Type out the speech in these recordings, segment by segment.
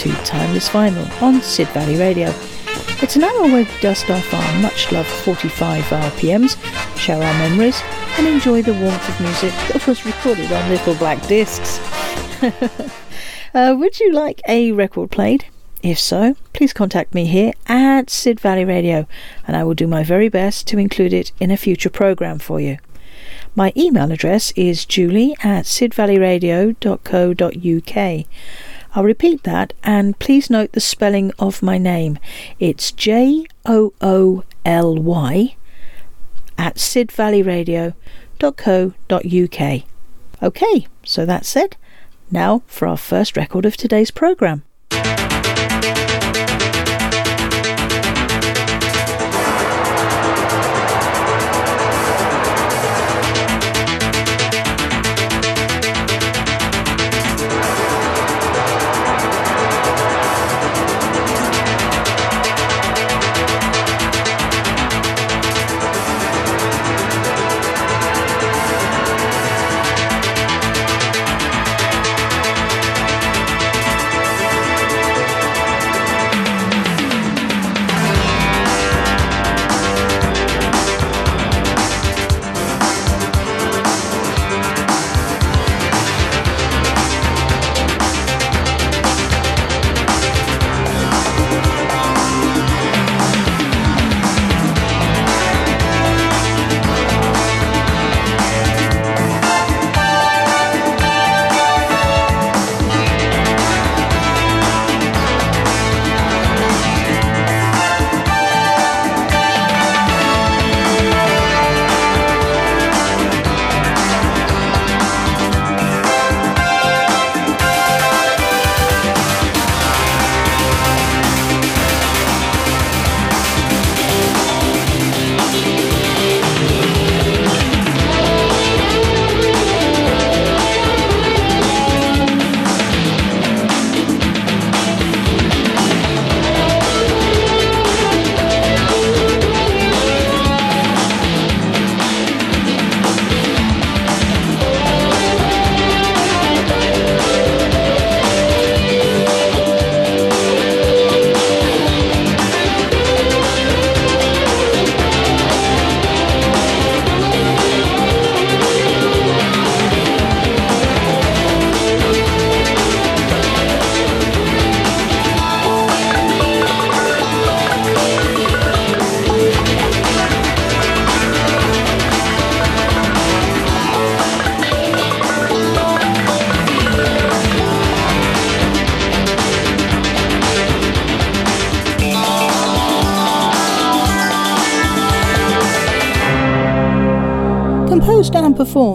To Timeless Vinyl on Sid Valley Radio. It's an hour where we dust off our much loved 45 RPMs, share our memories, and enjoy the warmth of music that was recorded on little black discs. uh, would you like a record played? If so, please contact me here at Sid Valley Radio and I will do my very best to include it in a future program for you. My email address is jooly at sidvalleyradio.co.uk. I'll repeat that and please note the spelling of my name. It's J O O L Y at sidvalleyradio.co.uk. Okay, so that's said. Now for our first record of today's programme.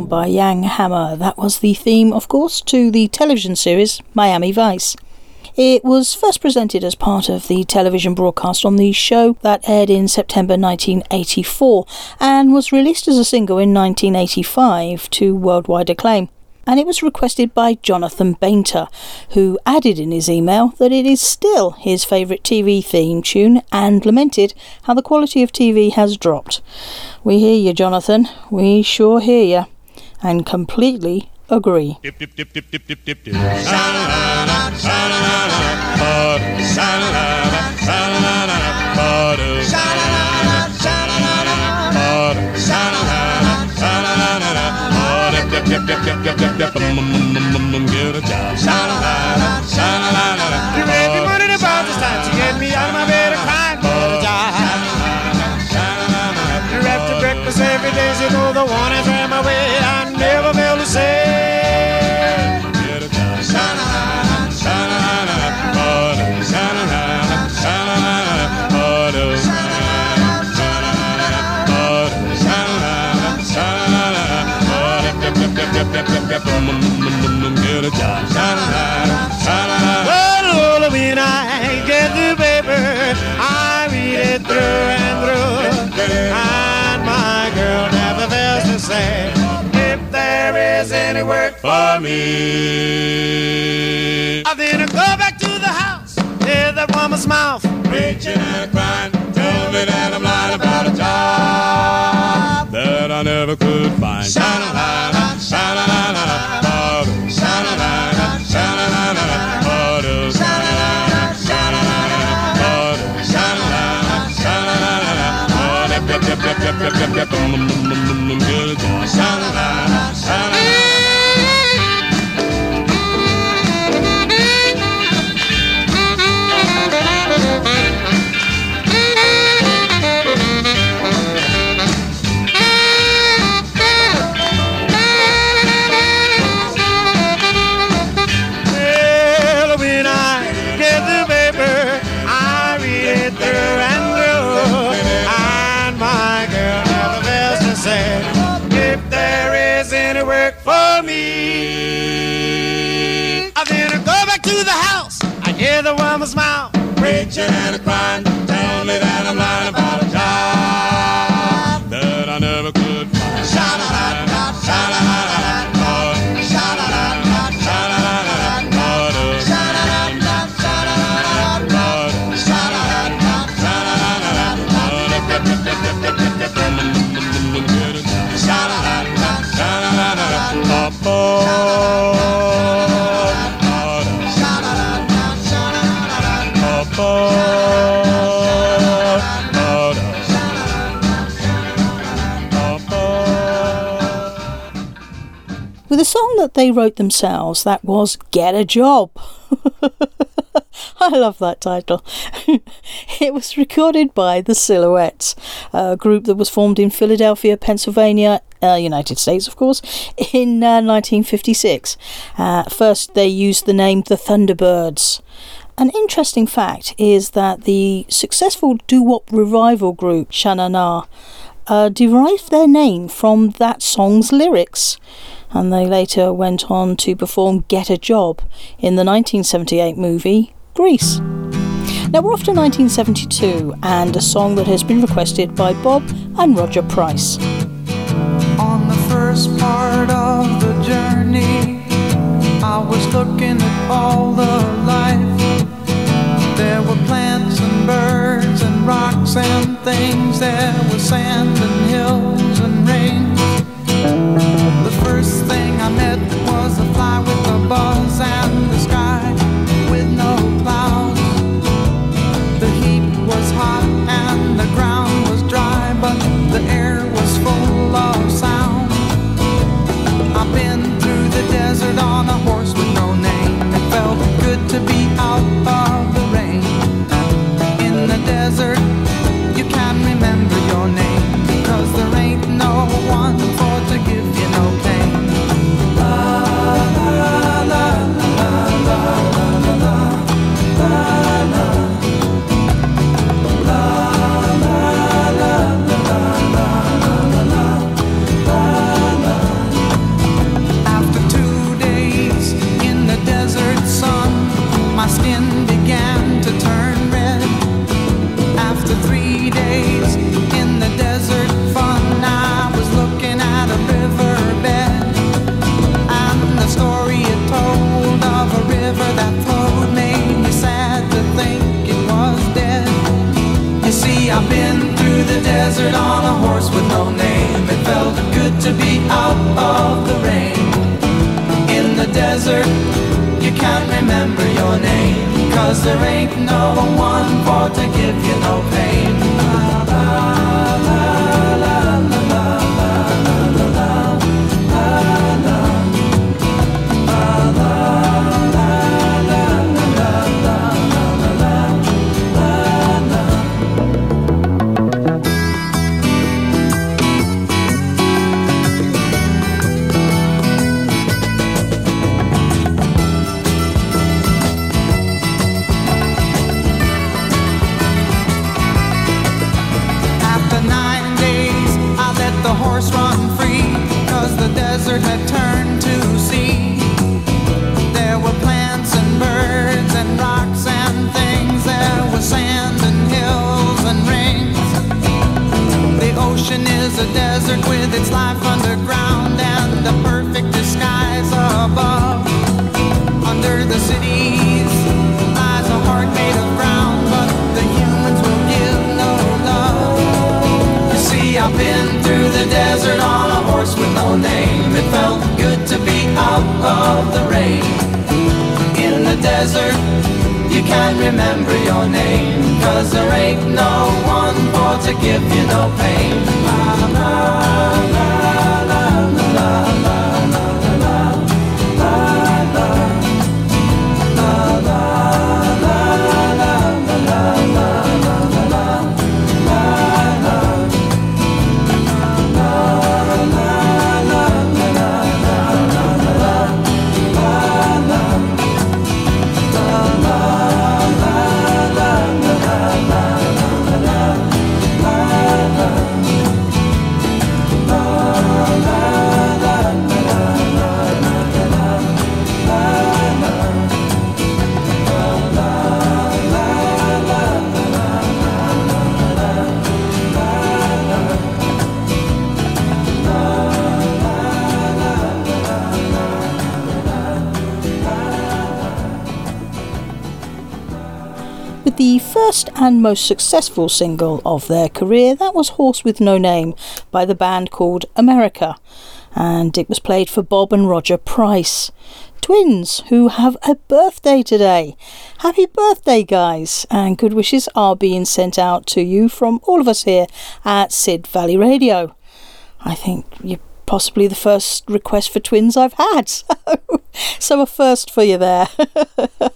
By Jan Hammer. That was the theme, of course, to the television series Miami Vice. It was first presented as part of the television broadcast on the show that aired in September 1984 and was released as a single in 1985 to worldwide acclaim and it was requested by Jonathan Bainter, who added in his email that it is still his favourite TV theme tune and lamented how the quality of TV has dropped. We hear you, Jonathan. We sure hear you. And completely agree. Every day, you know the one is ran my way. I never fail to say. Get a job. work for me. I'm gonna go back to the house, hear that woman's mouth preaching and crying, Tell me that I'm lying about a job that I never could find. Sha-la-la-la, sha-la-la-la, sha-la-la-la, sha-la-la-la. Girl, it's on. Sha-la-la-la, sha-la-la-la. That they wrote themselves. That was Get a Job. I love that title. it was recorded by The Silhouettes, a group that was formed in Philadelphia, Pennsylvania, uh, United States, of course, in uh, 1956. Uh, first, they used the name The Thunderbirds. An interesting fact is that the successful doo wop revival group Sha Na Na uh, derived their name from that song's lyrics and they later went on to perform Get a Job in the 1978 movie Grease. Now we're off to 1972 and a song that has been requested by Bob and Roger Price. On the first part of the journey, I was looking at all the life. There were plants and birds and rocks and things, there sand and hills and rain. Cause there ain't no one for to give you no pain. La, la, most successful single of their career. That was Horse with No Name by the band called America, and it was played for Bob and Roger Price, twins who have a birthday today. Happy birthday, guys, and good wishes are being sent out to you from all of us here at Sid Valley Radio. I think you possibly the first request for twins I've had. So, so a first for you there.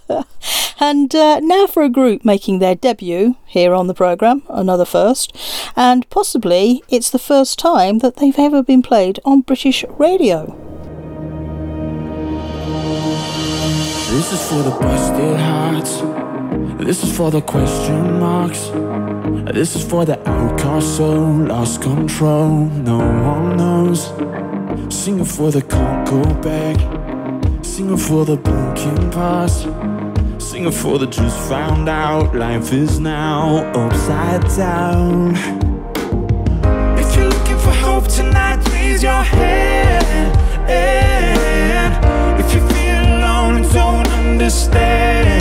and uh, now for a group making their debut here on the programme, another first. And possibly it's the first time that they've ever been played on British radio. This is for the busted hearts. This is for the question marks. This is for the outcast soul, lost control. No one knows. Singing for the can't go back. Singing for the broken past. Singing for the just found out life is now upside down. If you're looking for hope tonight, raise your hand. If you feel alone and don't understand.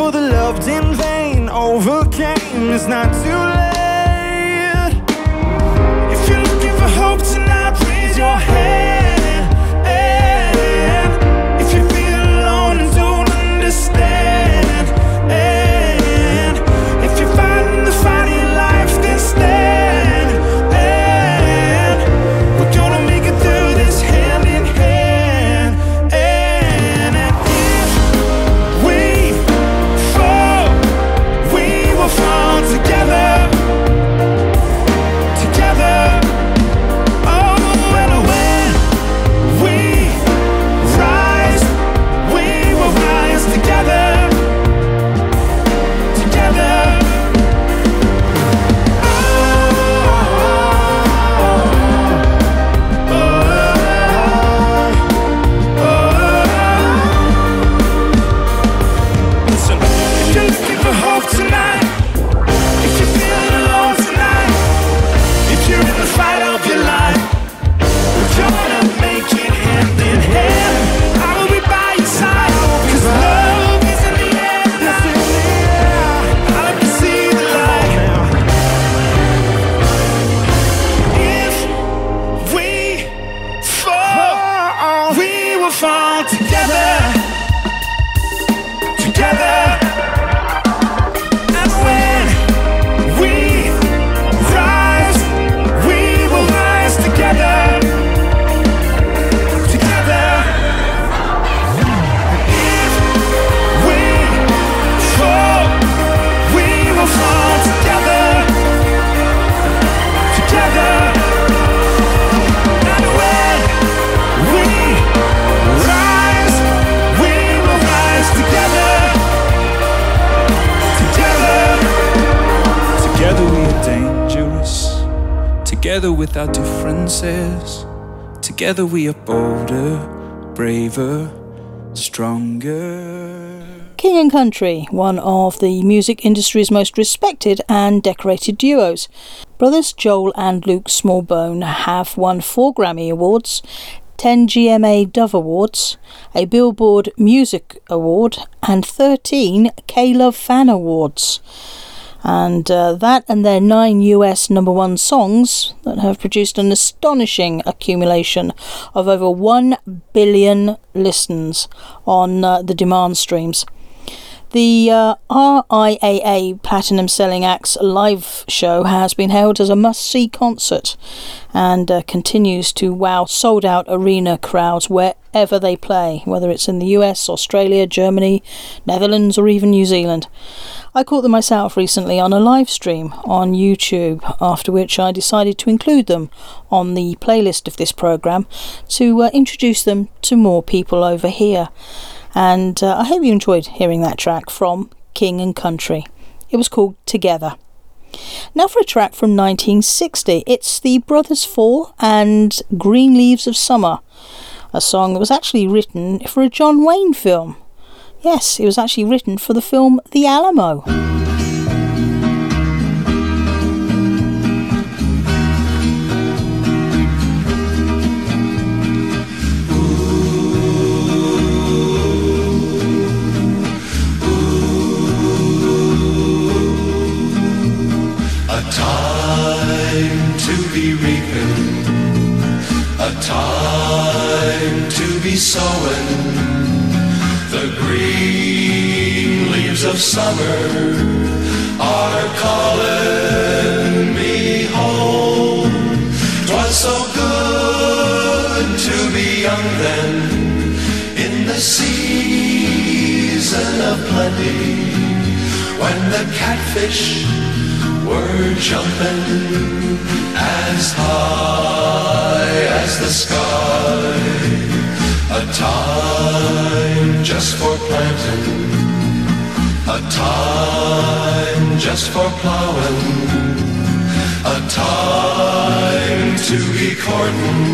For the loved in vain. Overcame. It's not too late. If you're looking for hope tonight, raise your hand. Together we are bolder, braver, stronger. King and Country, one of the music industry's most respected and decorated duos. Brothers Joel and Luke Smallbone have won four Grammy Awards, 10 GMA Dove Awards, a Billboard Music Award, and 13 K Love Fan Awards. And uh, that and their nine US number one songs that have produced an astonishing accumulation of over 1 billion listens on uh, the demand streams. The uh, RIAA Platinum Selling Acts live show has been held as a must see concert and uh, continues to wow sold out arena crowds wherever they play, whether it's in the US, Australia, Germany, Netherlands, or even New Zealand. I caught them myself recently on a live stream on YouTube, after which I decided to include them on the playlist of this programme to uh, introduce them to more people over here and uh, I hope you enjoyed hearing that track from King and Country. It was called Together. Now for a track from 1960. It's the Brothers Four and Green Leaves of Summer, a song that was actually written for a John Wayne film. Yes, it was actually written for the film The Alamo. A time to be reaping, a time to be sowing summer are calling me home. Twas so good to be young then in the season of plenty when the catfish were jumping as high as the sky. A time just for planting, a time just for plowing, a time to be courting.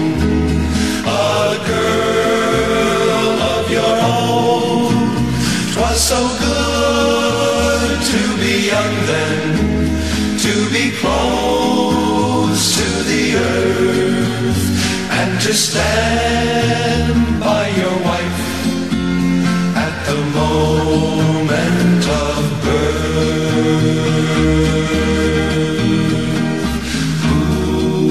A girl of your own. Twas so good to be young then, to be close to the earth and to stand by your wife moment of birth. Ooh.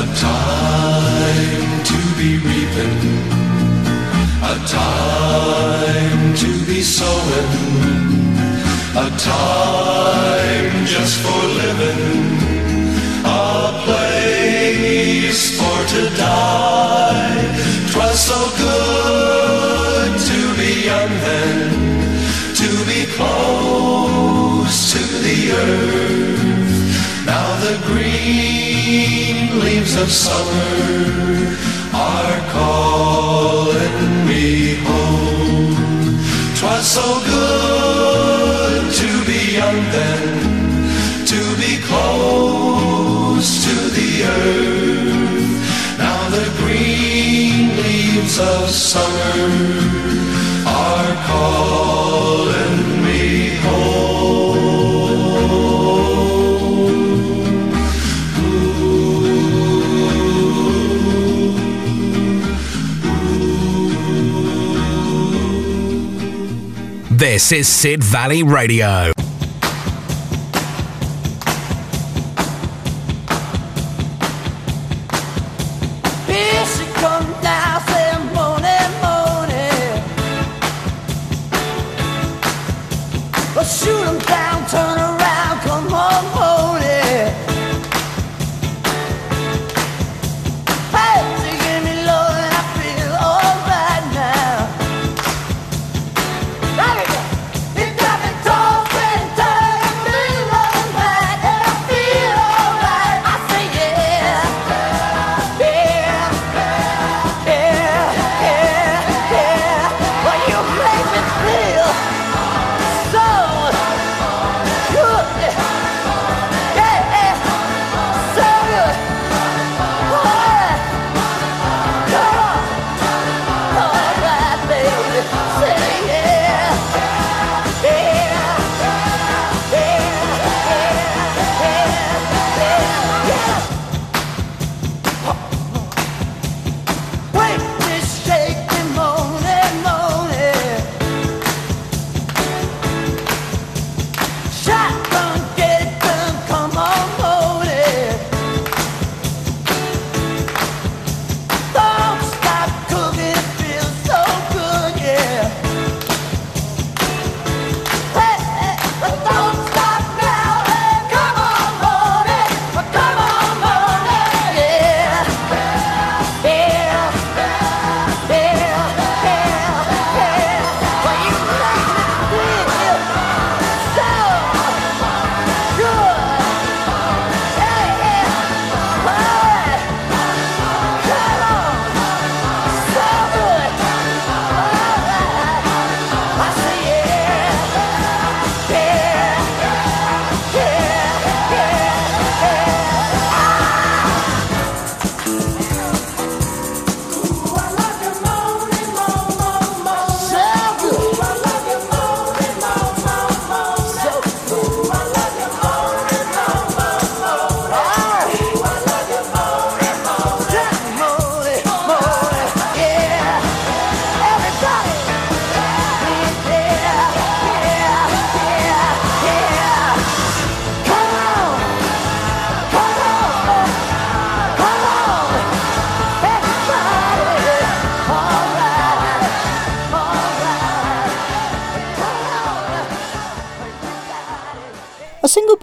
A time to be reaping, a time to be sowing, a time just for living, so good to be young then, to be close to the earth. Now the green leaves of summer are calling me home. Twas so good to be young then to be close This is Sid Valley Radio.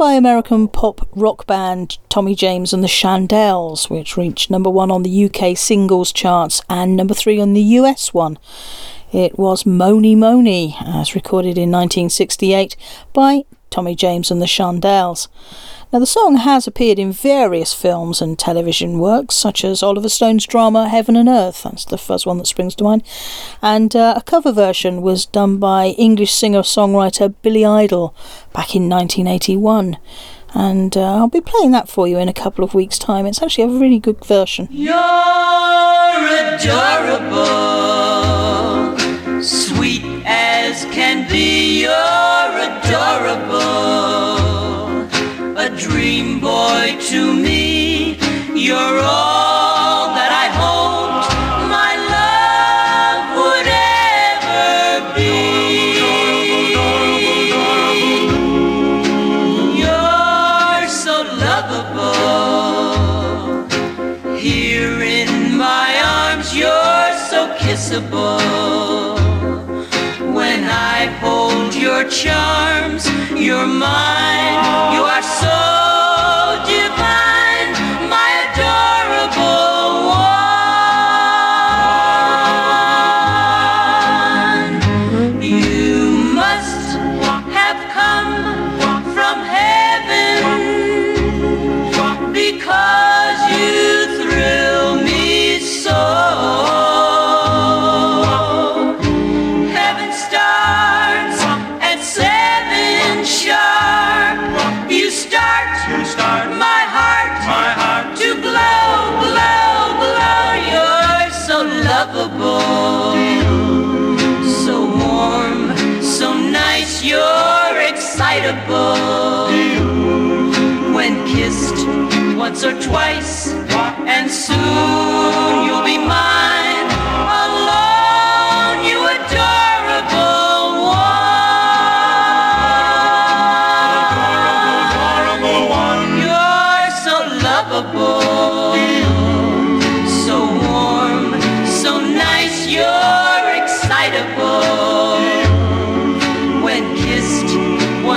By American pop rock band Tommy James and the Shondells, which reached number one on the UK singles charts and number three on the US one. It was Mony Mony, as recorded in 1968 by Tommy James and the Shondells. Now, the song has appeared in various films and television works, such as Oliver Stone's drama Heaven and Earth, that's the first one that springs to mind, and uh, a cover version was done by English singer songwriter Billy Idol back in 1981. And uh, I'll be playing that for you in a couple of weeks' time. It's actually a really good version. You're adorable, boy to me. You're all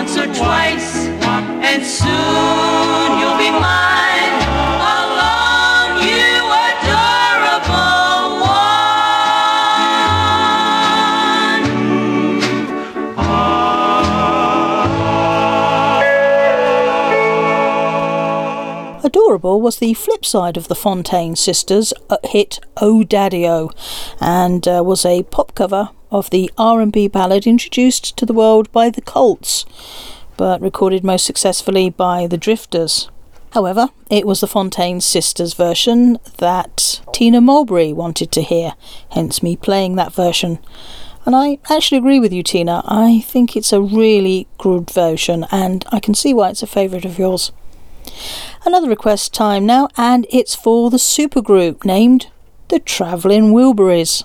once or twice, and soon you'll be mine alone. You adorable one. Adorable was the flip side of the Fontane sisters' uh, hit "Oh Daddy-O" and uh, was a pop cover of the R&B ballad introduced to the world by the Colts, but recorded most successfully by the Drifters. However, it was the Fontane sisters version that Tina Mulberry wanted to hear, hence me playing that version. And I actually agree with you, Tina. I think it's a really good version, and I can see why it's a favourite of yours. Another request time now, and it's for the supergroup named the Travelling Wilburys.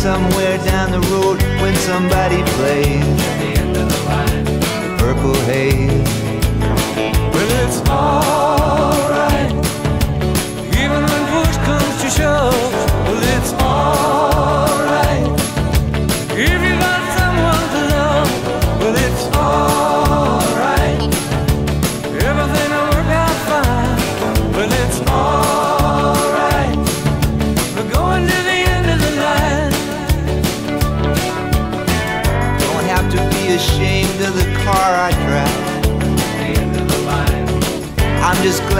somewhere down the road when somebody plays.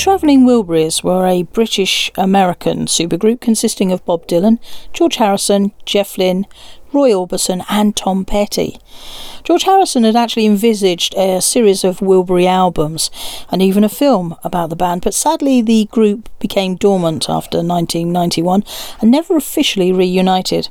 Travelling Wilburys were a British American supergroup consisting of Bob Dylan, George Harrison, Jeff Lynne, Roy Orbison, and Tom Petty. George Harrison had actually envisaged a series of Wilbury albums and even a film about the band, but sadly the group became dormant after 1991 and never officially reunited.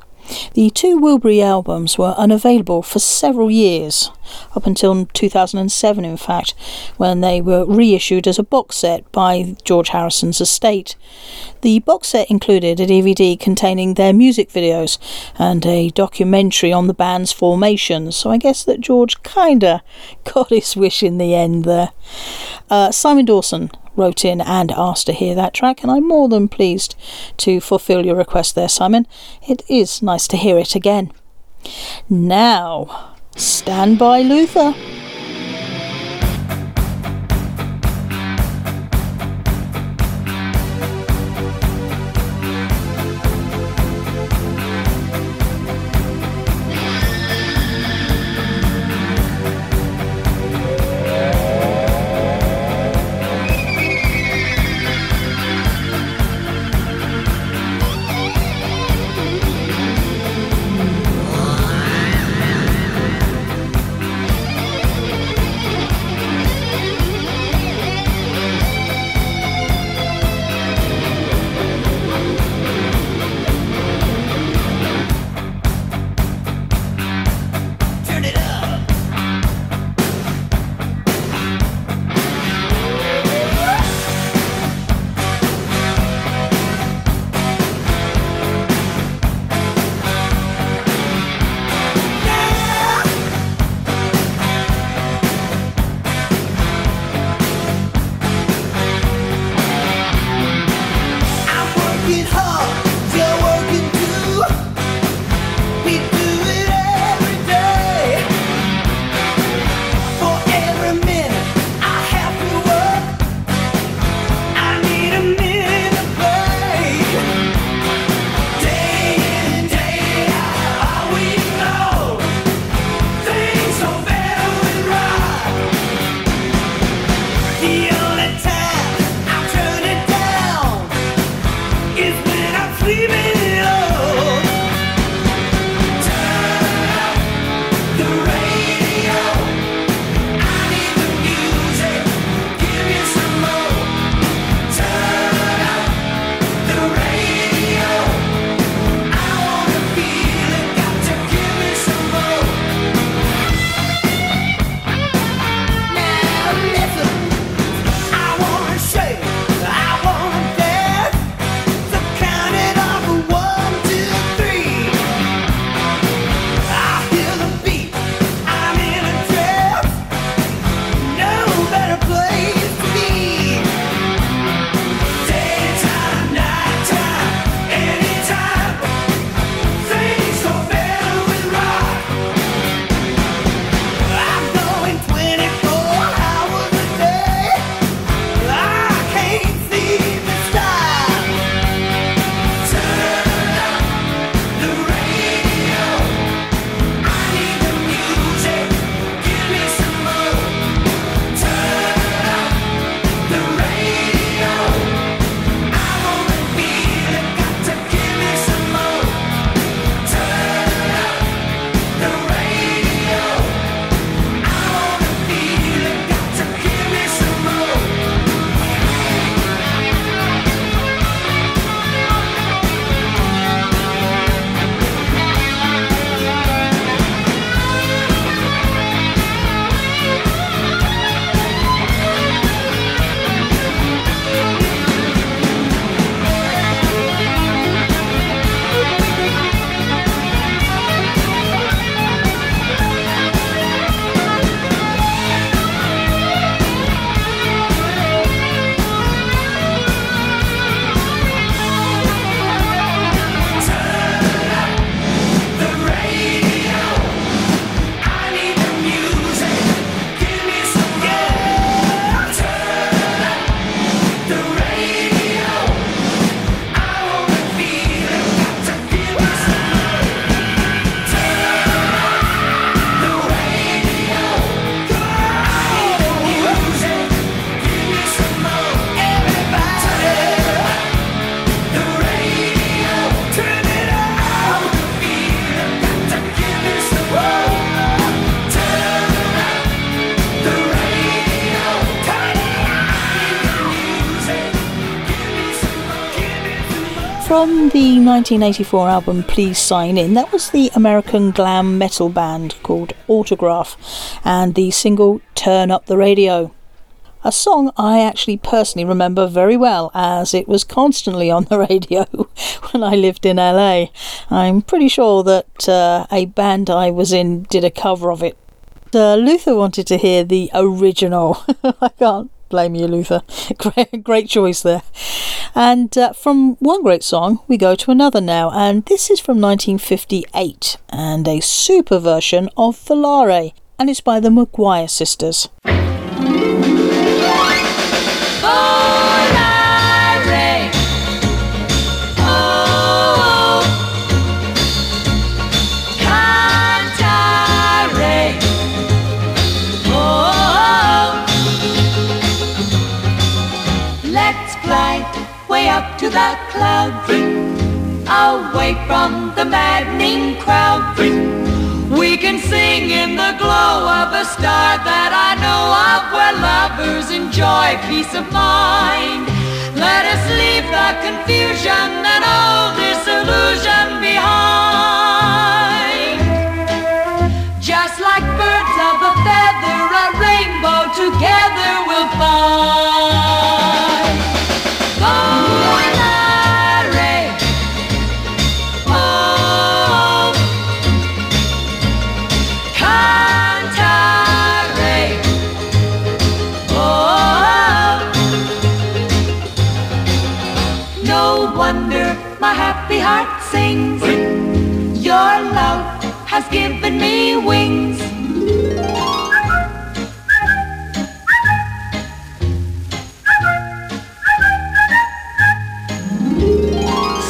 The two Wilbury albums were unavailable for several years, up until 2007, in fact, when they were reissued as a box set by George Harrison's estate. The box set included a DVD containing their music videos and a documentary on the band's formation, so I guess that George kinda got his wish in the end there. Uh, Simon Dawson wrote in and asked to hear that track, and I'm more than pleased to fulfill your request there, Simon. It is nice to hear it again. Now, stand by, Luther. From the 1984 album Please Sign In, that was the American glam metal band called Autograph and the single Turn Up the Radio. A song I actually personally remember very well as it was constantly on the radio when I lived in LA. I'm pretty sure that uh, a band I was in did a cover of it. Uh, Luther wanted to hear the original. I can't blame you, Luther. Great, choice there. And uh, from one great song, we go to another now, and this is from 1958 and a super version of Volare, and it's by the McGuire sisters. Volare. Up to away from the maddening crowd. We can sing in the glow of a star that I know of where lovers enjoy peace of mind. Let us leave the confusion and all disillusion behind. Wonder my happy heart sings. Your love has given me wings.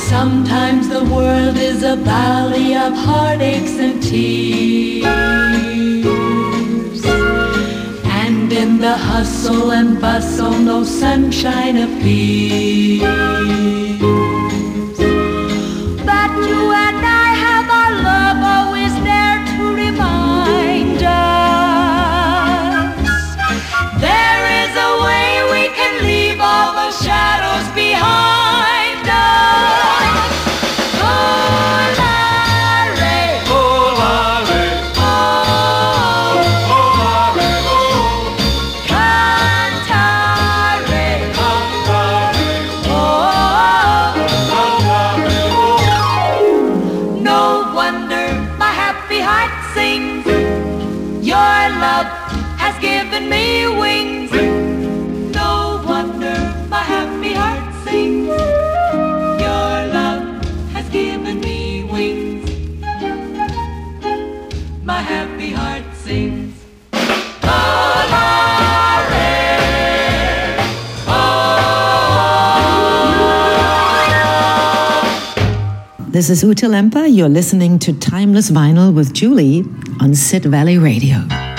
Sometimes the world is a valley of heartaches and tears. And in the hustle and bustle, no sunshine appears. This is Ute Lemper. You're listening to Timeless Vinyl with Julie on Sid Valley Radio.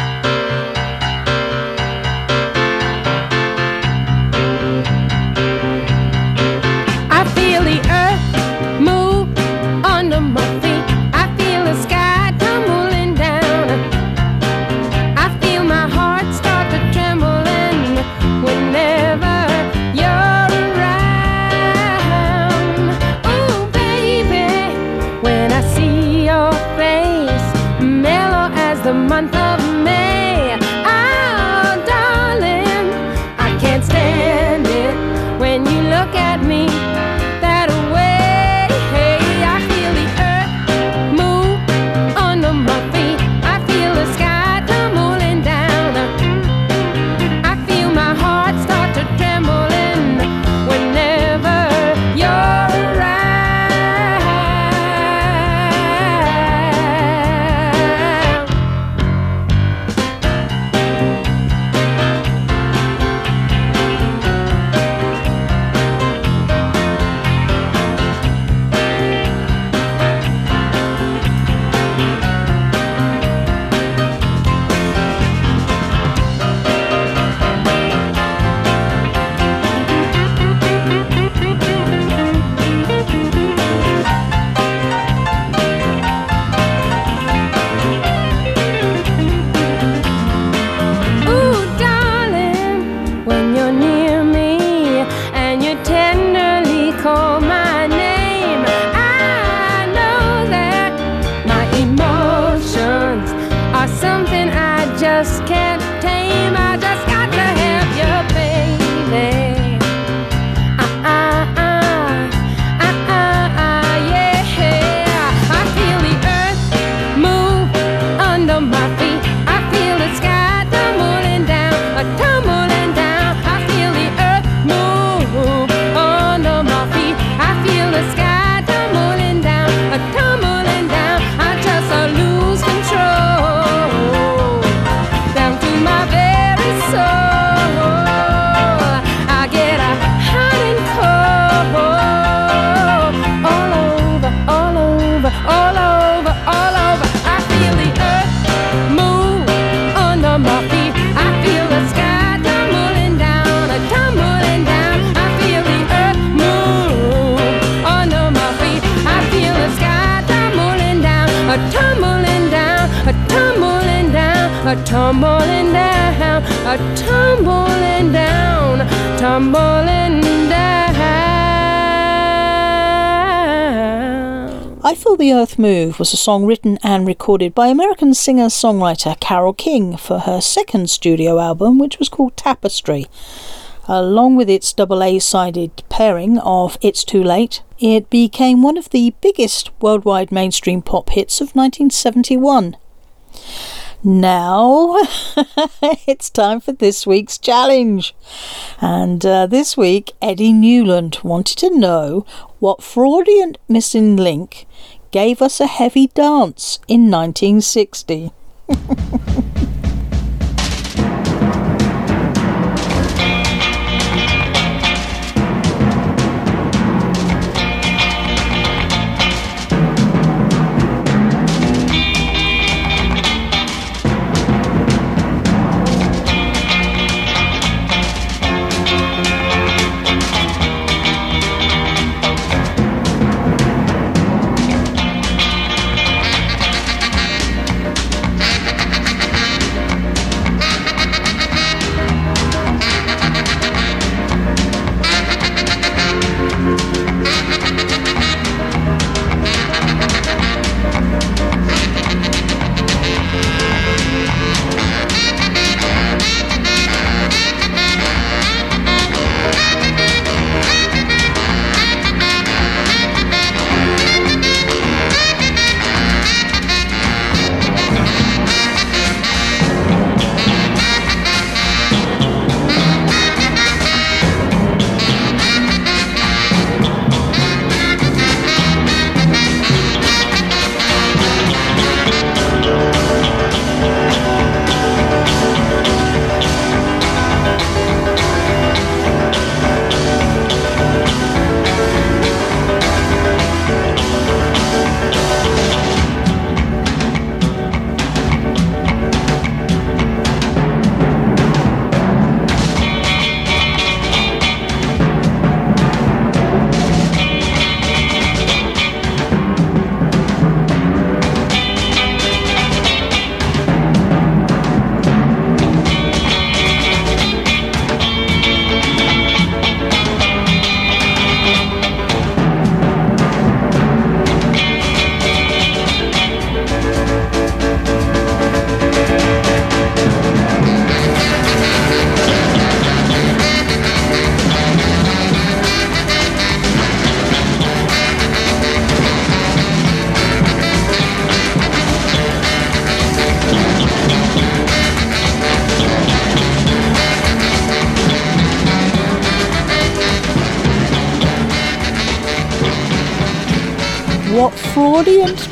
Tumbling down, a tumbling down, tumbling down. I Feel the Earth Move was a song written and recorded by American singer songwriter Carole King for her second studio album, which was called Tapestry. Along with its double A sided pairing of It's Too Late, it became one of the biggest worldwide mainstream pop hits of 1971. Now it's time for this week's challenge. And uh, this week, Eddie Newland wanted to know what fraudulent missing link gave us a heavy dance in 1960.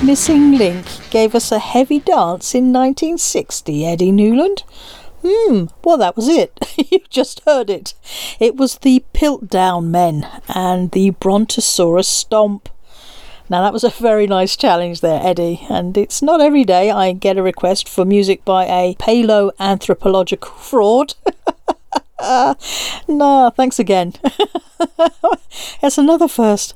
missing link gave us a heavy dance in 1960, Eddie Newland? Hmm, well, that was it. you just heard it. It was the Piltdown Men and the Brontosaurus Stomp. Now, that was a very nice challenge there, Eddie, and it's not every day I get a request for music by a paleoanthropological fraud. no, thanks again. It's another first.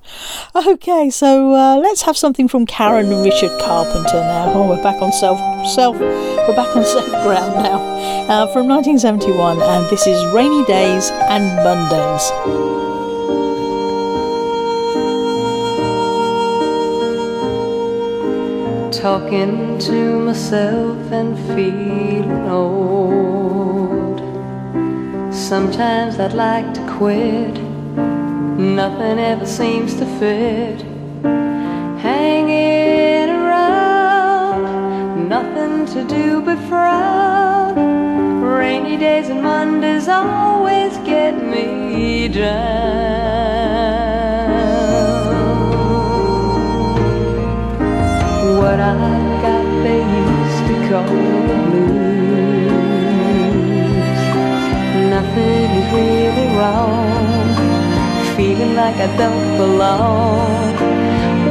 Okay, so uh, let's have something from Karen and Richard Carpenter now. Oh, we're back on self, self, we're back on safe ground now. Uh, from 1971, and this is Rainy Days and Mondays. talking to myself and feeling old. Sometimes I'd like to quit, nothing ever seems to fit. Hanging around, nothing to do but frown. Rainy days and Mondays always get me down. What I've got they used to call around, feeling like I don't belong.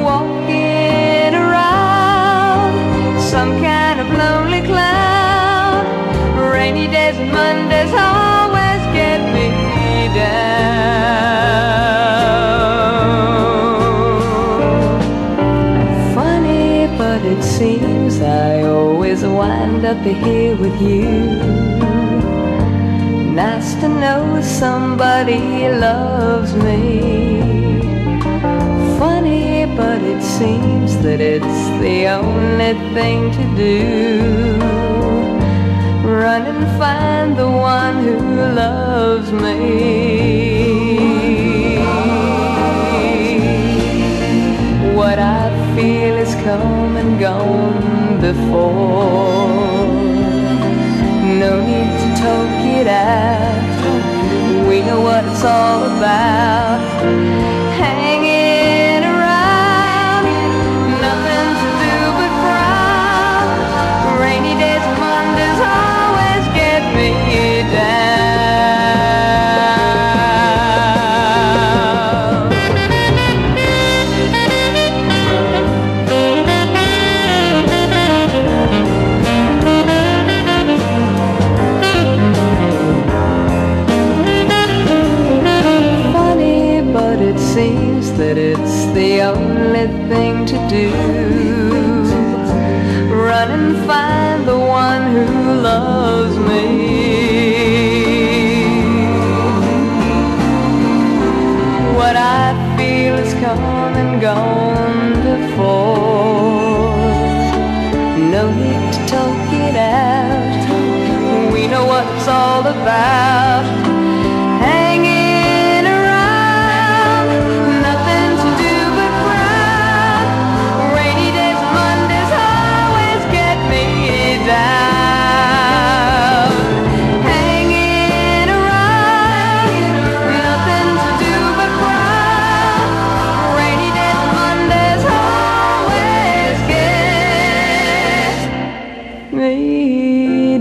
Walking around, some kind of lonely clown. Rainy days and Mondays always get me down. Funny, but it seems I always wind up here with you Nice to know somebody loves me. Funny, but it seems that it's the only thing to do. Run and find the one who loves me. What I feel is come and gone before. No need to talk we know what it's all about.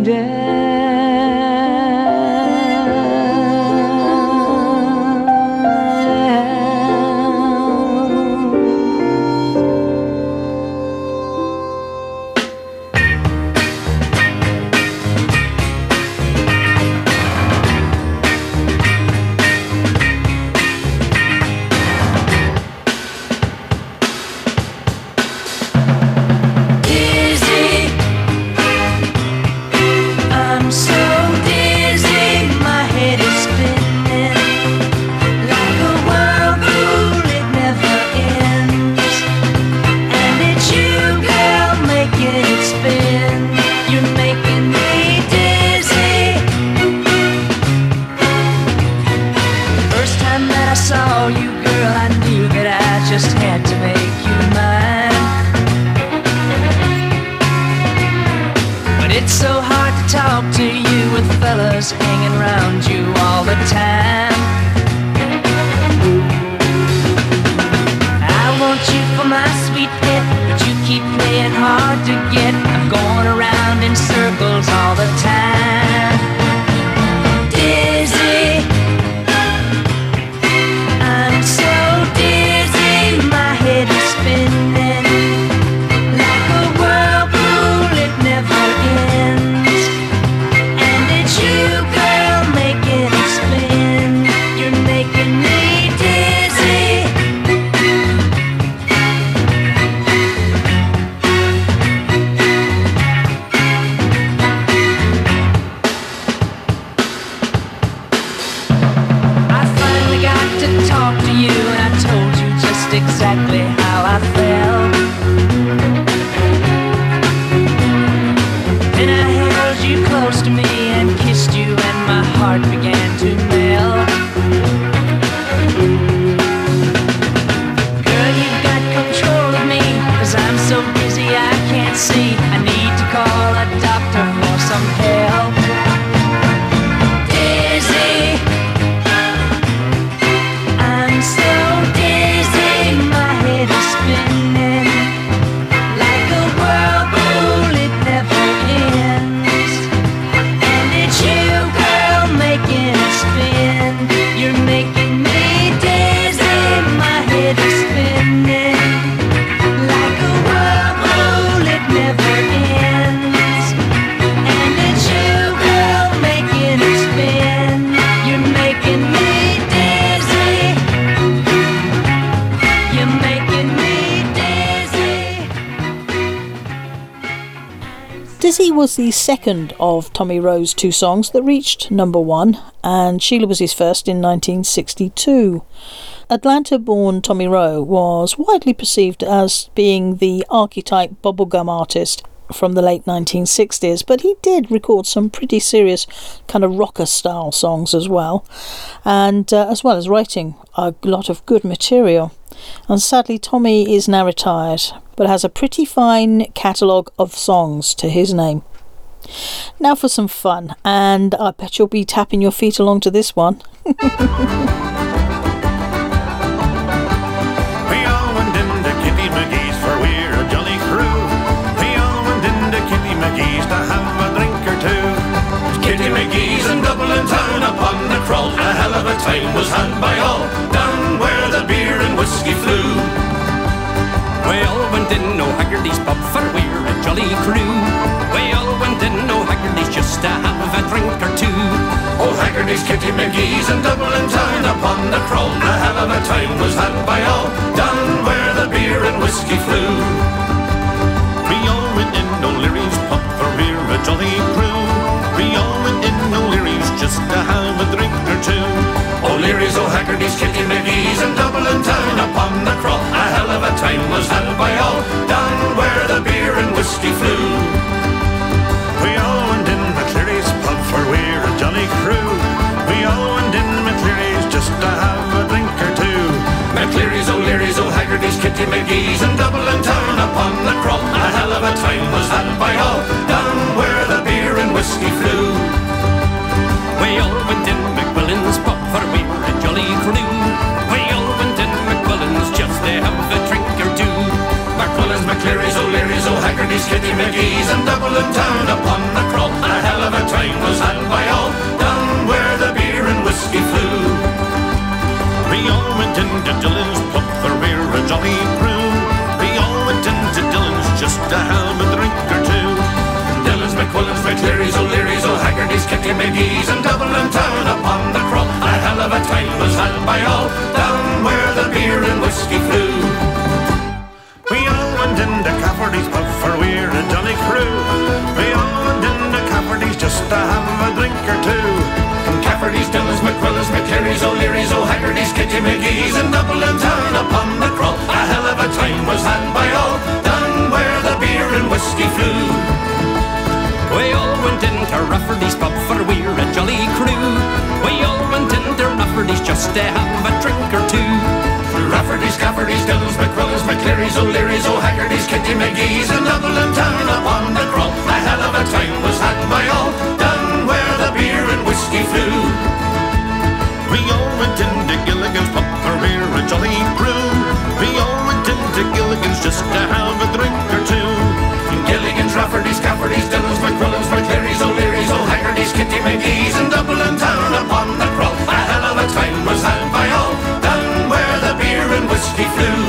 day. exactly how I felt. Was the second of Tommy Roe's two songs that reached number one, and Sheila was his first in 1962. Atlanta born Tommy Roe was widely perceived as being the archetype bubblegum artist from the late 1960s, but he did record some pretty serious kind of rocker style songs as well, and uh, as well as writing a lot of good material. And sadly, Tommy is now retired, but has a pretty fine catalogue of songs to his name. Now for some fun, and I bet you'll be tapping your feet along to this one. A hell of a time was had by all down where the beer and whiskey flew. We all went in O'Haggerty's pub for we're a jolly crew. To have a drink or two. Oh, Haggerty's, Kitty McGee's in Dublin town upon the crawl. A hell of a time was had by all down where the beer and whiskey flew. We all went in O'Leary's pub for we're a jolly crew. We all went in O'Leary's just to have a drink or two. O'Leary's, O'Haggerty's, Kitty McGee's and Dublin town upon the crawl. A hell of a time was had by all down where the beer and whiskey flew. Kitty McGee's in Dublin town upon the crawl. A hell of a time was had by all down where the beer and whiskey flew. We all went in McQuillan's pub for we were a jolly crew. We all went in McQuillan's just to have a drink or two. McQuillan's, McCleary's, O'Leary's, O'Haggerty's, Kitty McGee's in Dublin town upon the crawl. A hell of a time was had by all down where the beer and whiskey flew. We all went into Dylan's pub for we're a jolly crew. We all went into Dylan's just to have a drink or two. Dylan's, McQuillan's, McCleary's, O'Leary's, O'Haggerty's, Kitty McGee's in Dublin town upon the crawl. A hell of a time was had by all down where the beer and whiskey flew. We all went into Cafferty's pub for we're a jolly crew. We all went into Cafferty's just to have a drink or two. Cafferty's, Dylan's, McQuillan's, McCleary's, O'Leary's, O'Haggerty's, Kitty McGee's in Dublin town upon the crawl. A hell of a time was had by all down where the beer and whiskey flew. We all went into Rafferty's pub for we're a jolly crew. We all went into Rafferty's just to have a drink or two. Rafferty's, Cafferty's, Dylan's, McQuillan's, McCleary's, O'Leary's, O'Haggerty's, Kitty McGee's in Dublin town upon the crawl. A hell of a time was had by all down where the beer and whiskey flew. We all went into Gilligan's pub for we're a jolly crew. We all went into Gilligan's just to have a drink or two. Gilligan's, Rafferty's, Cafferty's, Dylan's, McQuillan's, McCleary's, O'Leary's, O'Haggerty's, Kitty McGee's in Dublin town upon the crawl. A hell of a time was had by all down where the beer and whiskey flew.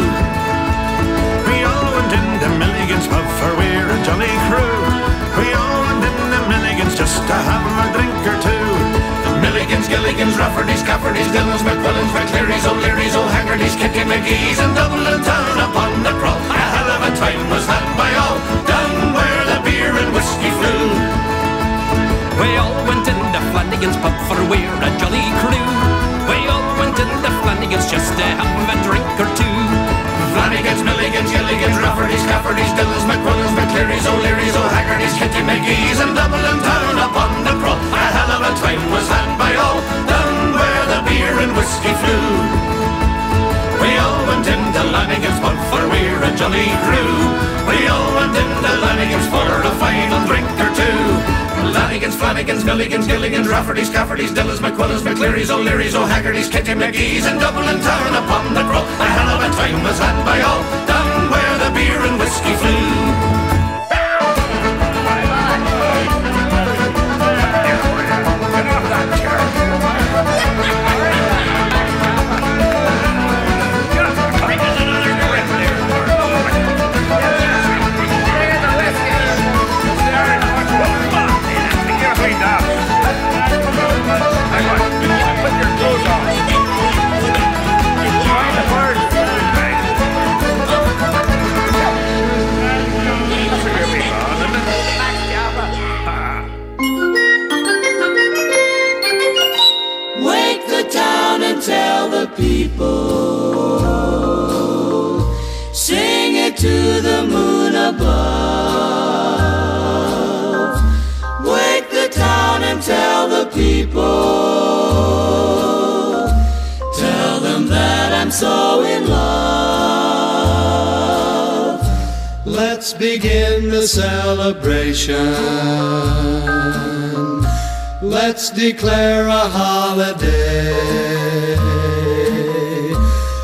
We all went into Milligan's pub for we're a jolly crew. We all went into Milligan's just to have a drink or two. Milligan's, Gilligan's, Rafferty's, Cafferty's, Dylan's, McQuillan's, McCleary's, O'Leary's, O'Haggerty's, Kitty McGee's in Dublin town upon the crawl. A hell of a time was had by all down where the beer and whiskey flew. We all went into Flanagan's pub for we're a jolly crew. We all went into Flanagan's just to have a drink or two. Flanagan's, Milligan's, Gilligan's, Rafferty's, Cafferty's, Dylan's, McQuillan's, McCleary's, O'Leary's, O'Haggerty's, Kitty McGee's in Dublin town upon the crawl. A hell of a time was had by all down where the beer and whiskey flew. We all went into Lanigan's pub for we're a jolly crew. We all went into Lanigan's for a final drink or two. Lanigan's, Flanagan's, Milligans, Gilligan's, Rafferty's, Cafferty's, Dylan's, McQuillan's, McCleary's, O'Leary's, O'Haggerty's, Kitty McGee's and Dublin town upon the crawl. A hell of a time was had by all down where the beer and whiskey flew. Declare a holiday.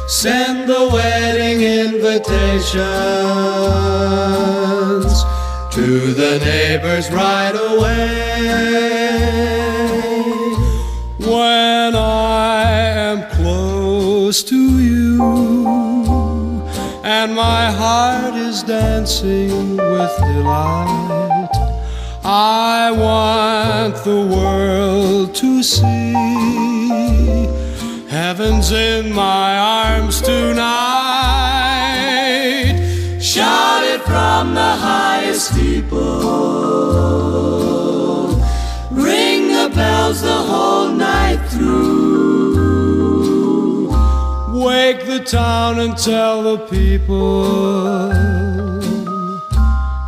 Send the wedding invitations to the neighbors right away. When I am close to you and my heart is dancing with delight, I want the world see heaven's in my arms tonight. Shout it from the highest steeple. Ring the bells the whole night through. Wake the town and tell the people.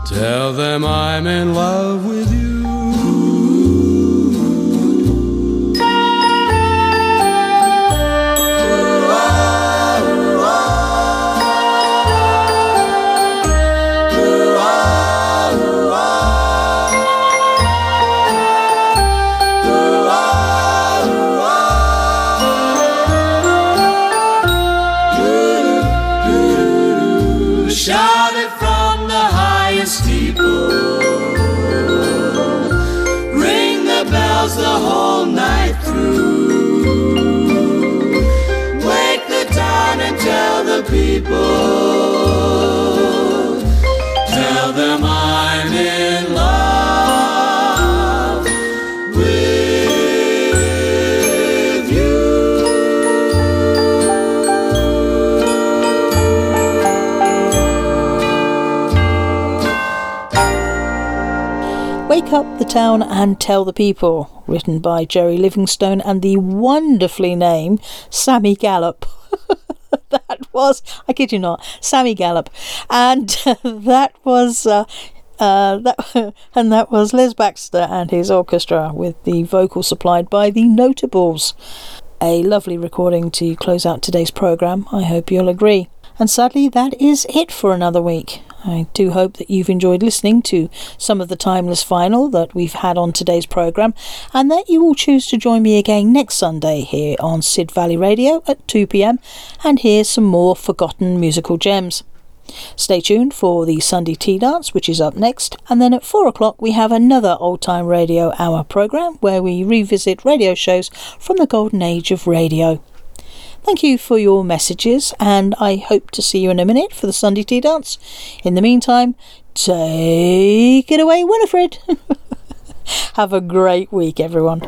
Tell them I'm in love with you. Wake Up the Town and Tell the People, written by Jerry Livingston and the wonderfully named Sammy Gallop. that was, I kid you not, Sammy Gallop. And that was. Uh, uh, that and that was Les Baxter and his orchestra with the vocal supplied by the Notables. A lovely recording to close out today's program. I hope you'll agree. And sadly, that is it for another week. I do hope that you've enjoyed listening to some of the timeless final that we've had on today's programme and that you will choose to join me again next Sunday here on Sid Valley Radio at 2pm and hear some more forgotten musical gems. Stay tuned for the Sunday Tea Dance, which is up next, and then at 4 o'clock we have another Old Time Radio Hour programme where we revisit radio shows from the golden age of radio. Thank you for your messages, and I hope to see you in a minute for the Sunday Tea Dance. In the meantime, take it away, Winifred. Have a great week, everyone.